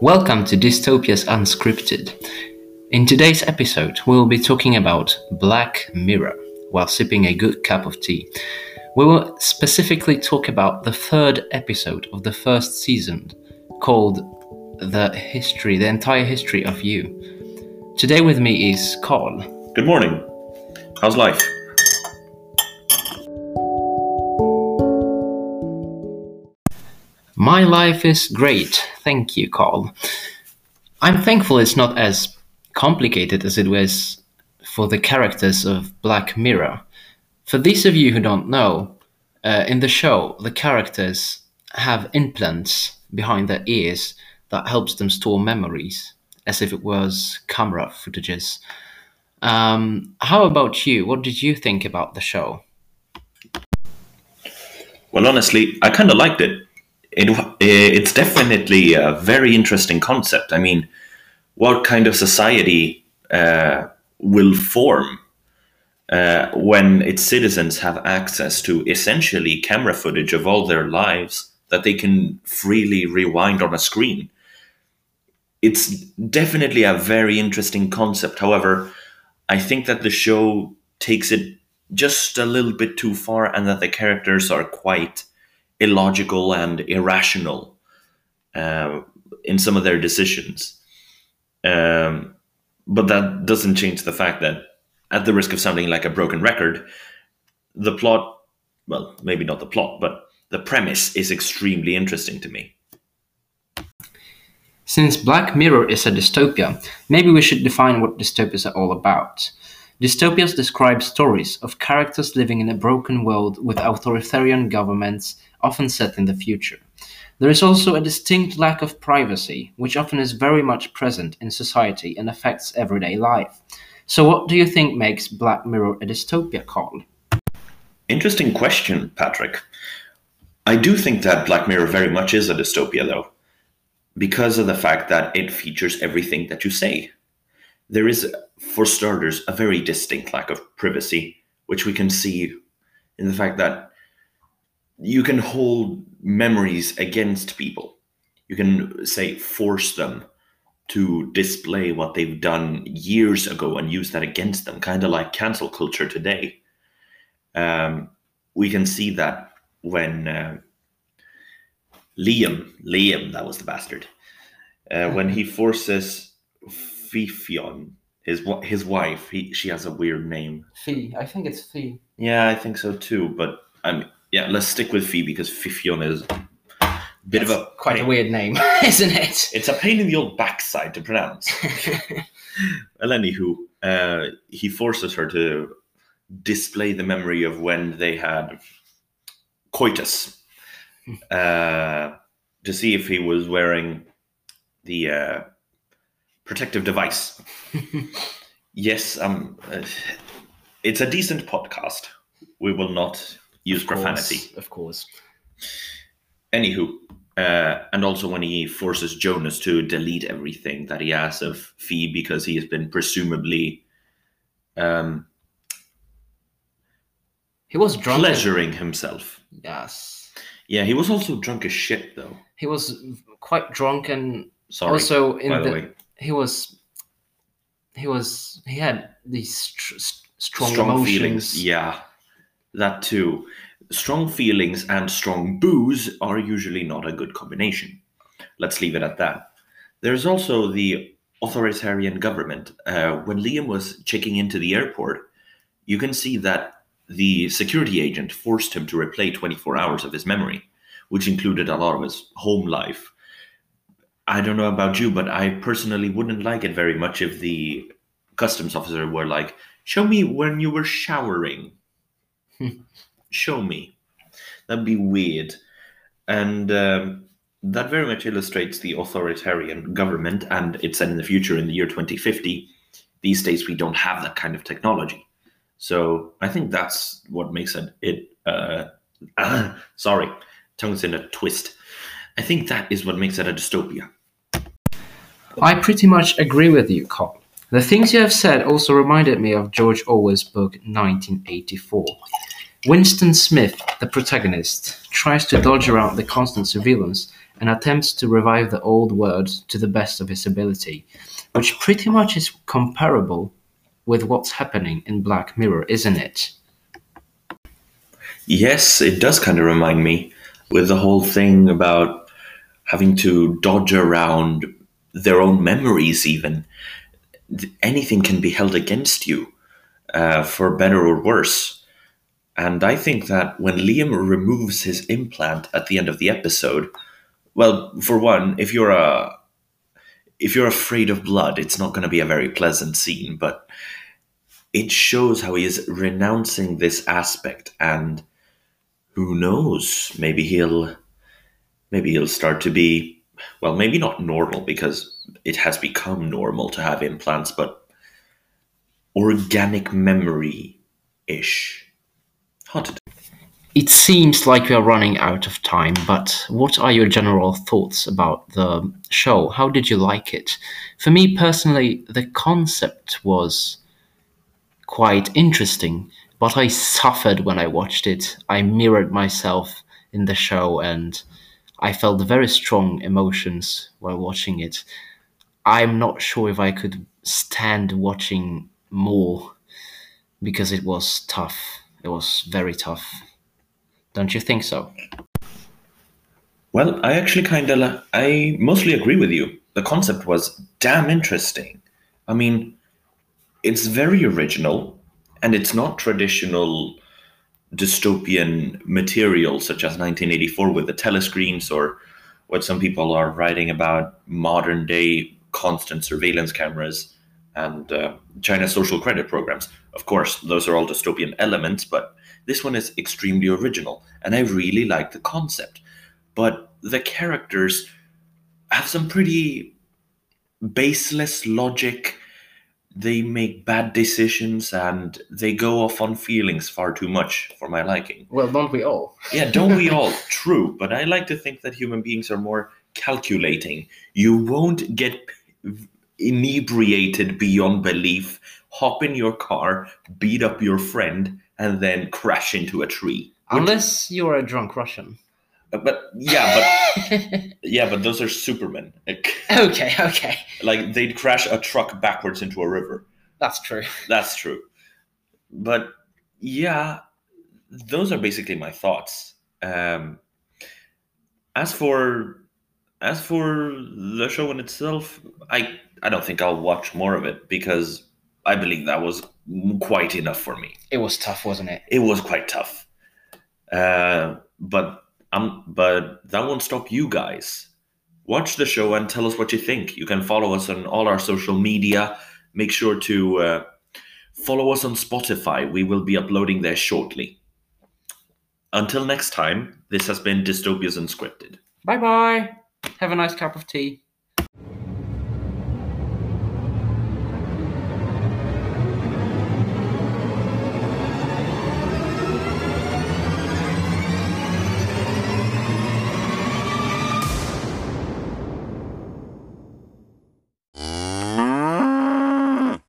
Welcome to Dystopias Unscripted. In today's episode, we will be talking about Black Mirror while sipping a good cup of tea. We will specifically talk about the third episode of the first season called The History, the entire history of you. Today with me is Carl. Good morning. How's life? My life is great, thank you, Carl. I'm thankful it's not as complicated as it was for the characters of Black Mirror. For those of you who don't know, uh, in the show, the characters have implants behind their ears that helps them store memories, as if it was camera footages. Um, how about you? What did you think about the show? Well, honestly, I kind of liked it it, it's definitely a very interesting concept. I mean, what kind of society uh, will form uh, when its citizens have access to essentially camera footage of all their lives that they can freely rewind on a screen? It's definitely a very interesting concept. However, I think that the show takes it just a little bit too far and that the characters are quite illogical and irrational uh, in some of their decisions. Um, but that doesn't change the fact that, at the risk of sounding like a broken record, the plot, well, maybe not the plot, but the premise is extremely interesting to me. Since Black Mirror is a dystopia, maybe we should define what dystopias are all about. Dystopias describe stories of characters living in a broken world with authoritarian governments often set in the future. There is also a distinct lack of privacy, which often is very much present in society and affects everyday life. So, what do you think makes Black Mirror a dystopia, Carl? Interesting question, Patrick. I do think that Black Mirror very much is a dystopia, though, because of the fact that it features everything that you say. There is, for starters, a very distinct lack of privacy, which we can see in the fact that you can hold memories against people. You can say force them to display what they've done years ago and use that against them, kind of like cancel culture today. Um, we can see that when uh, Liam, Liam, that was the bastard, uh, when he forces Fifion, his his wife, he, she has a weird name. Fee, I think it's Fee. Yeah, I think so too. But I mean, yeah, let's stick with Phoebe because Fifion is a bit That's of a quite pain. a weird name, isn't it? It's a pain in the old backside to pronounce. well, anywho, uh, he forces her to display the memory of when they had coitus uh, to see if he was wearing the uh, protective device. yes, um, uh, it's a decent podcast. We will not use Of course, profanity. of course. Anywho, uh, and also when he forces Jonas to delete everything that he has of Fee because he has been presumably um, He was drunk. pleasuring himself. Yes. Yeah, he was also drunk as shit, though. He was quite drunk and Sorry. also in by the, the way, he was he was he had these strong, strong emotions. feelings. Yeah, that too. Strong feelings and strong booze are usually not a good combination. Let's leave it at that. There's also the authoritarian government. Uh, when Liam was checking into the airport, you can see that the security agent forced him to replay 24 hours of his memory, which included a lot of his home life. I don't know about you, but I personally wouldn't like it very much if the customs officer were like, Show me when you were showering. Show me. That'd be weird. And um, that very much illustrates the authoritarian government, and it said in the future in the year 2050. These days, we don't have that kind of technology. So I think that's what makes it. it uh, sorry, tongue's in a twist. I think that is what makes it a dystopia. I pretty much agree with you, Carl. The things you have said also reminded me of George Orwell's book 1984. Winston Smith, the protagonist, tries to dodge around the constant surveillance and attempts to revive the old world to the best of his ability, which pretty much is comparable with what's happening in Black Mirror, isn't it? Yes, it does kind of remind me with the whole thing about having to dodge around their own memories, even. Anything can be held against you, uh, for better or worse. And I think that when Liam removes his implant at the end of the episode, well, for one, if you're a if you're afraid of blood, it's not going to be a very pleasant scene, but it shows how he is renouncing this aspect and who knows, maybe he'll maybe he'll start to be well, maybe not normal because it has become normal to have implants, but organic memory ish. Hard to It seems like we are running out of time, but what are your general thoughts about the show? How did you like it? For me personally, the concept was quite interesting, but I suffered when I watched it. I mirrored myself in the show and I felt very strong emotions while watching it. I'm not sure if I could stand watching more because it was tough. It was very tough. Don't you think so? Well, I actually kind of I mostly agree with you. The concept was damn interesting. I mean, it's very original and it's not traditional dystopian material such as 1984 with the telescreens or what some people are writing about modern day constant surveillance cameras and uh, China's social credit programs. Of course, those are all dystopian elements, but this one is extremely original, and I really like the concept. But the characters have some pretty baseless logic. They make bad decisions and they go off on feelings far too much for my liking. Well, don't we all? Yeah, don't we all? True, but I like to think that human beings are more calculating. You won't get inebriated beyond belief, hop in your car, beat up your friend, and then crash into a tree. Unless you're a drunk Russian. Uh, But yeah, but yeah, but those are supermen. Like, okay, okay. like they'd crash a truck backwards into a river. That's true. That's true. But yeah, those are basically my thoughts. Um, as for as for the show in itself, I I don't think I'll watch more of it because I believe that was quite enough for me. It was tough, wasn't it? It was quite tough. Uh, but um, but that won't stop you guys. Watch the show and tell us what you think. You can follow us on all our social media. Make sure to uh, follow us on Spotify. We will be uploading there shortly. Until next time, this has been Dystopias Unscripted. Bye bye. Have a nice cup of tea.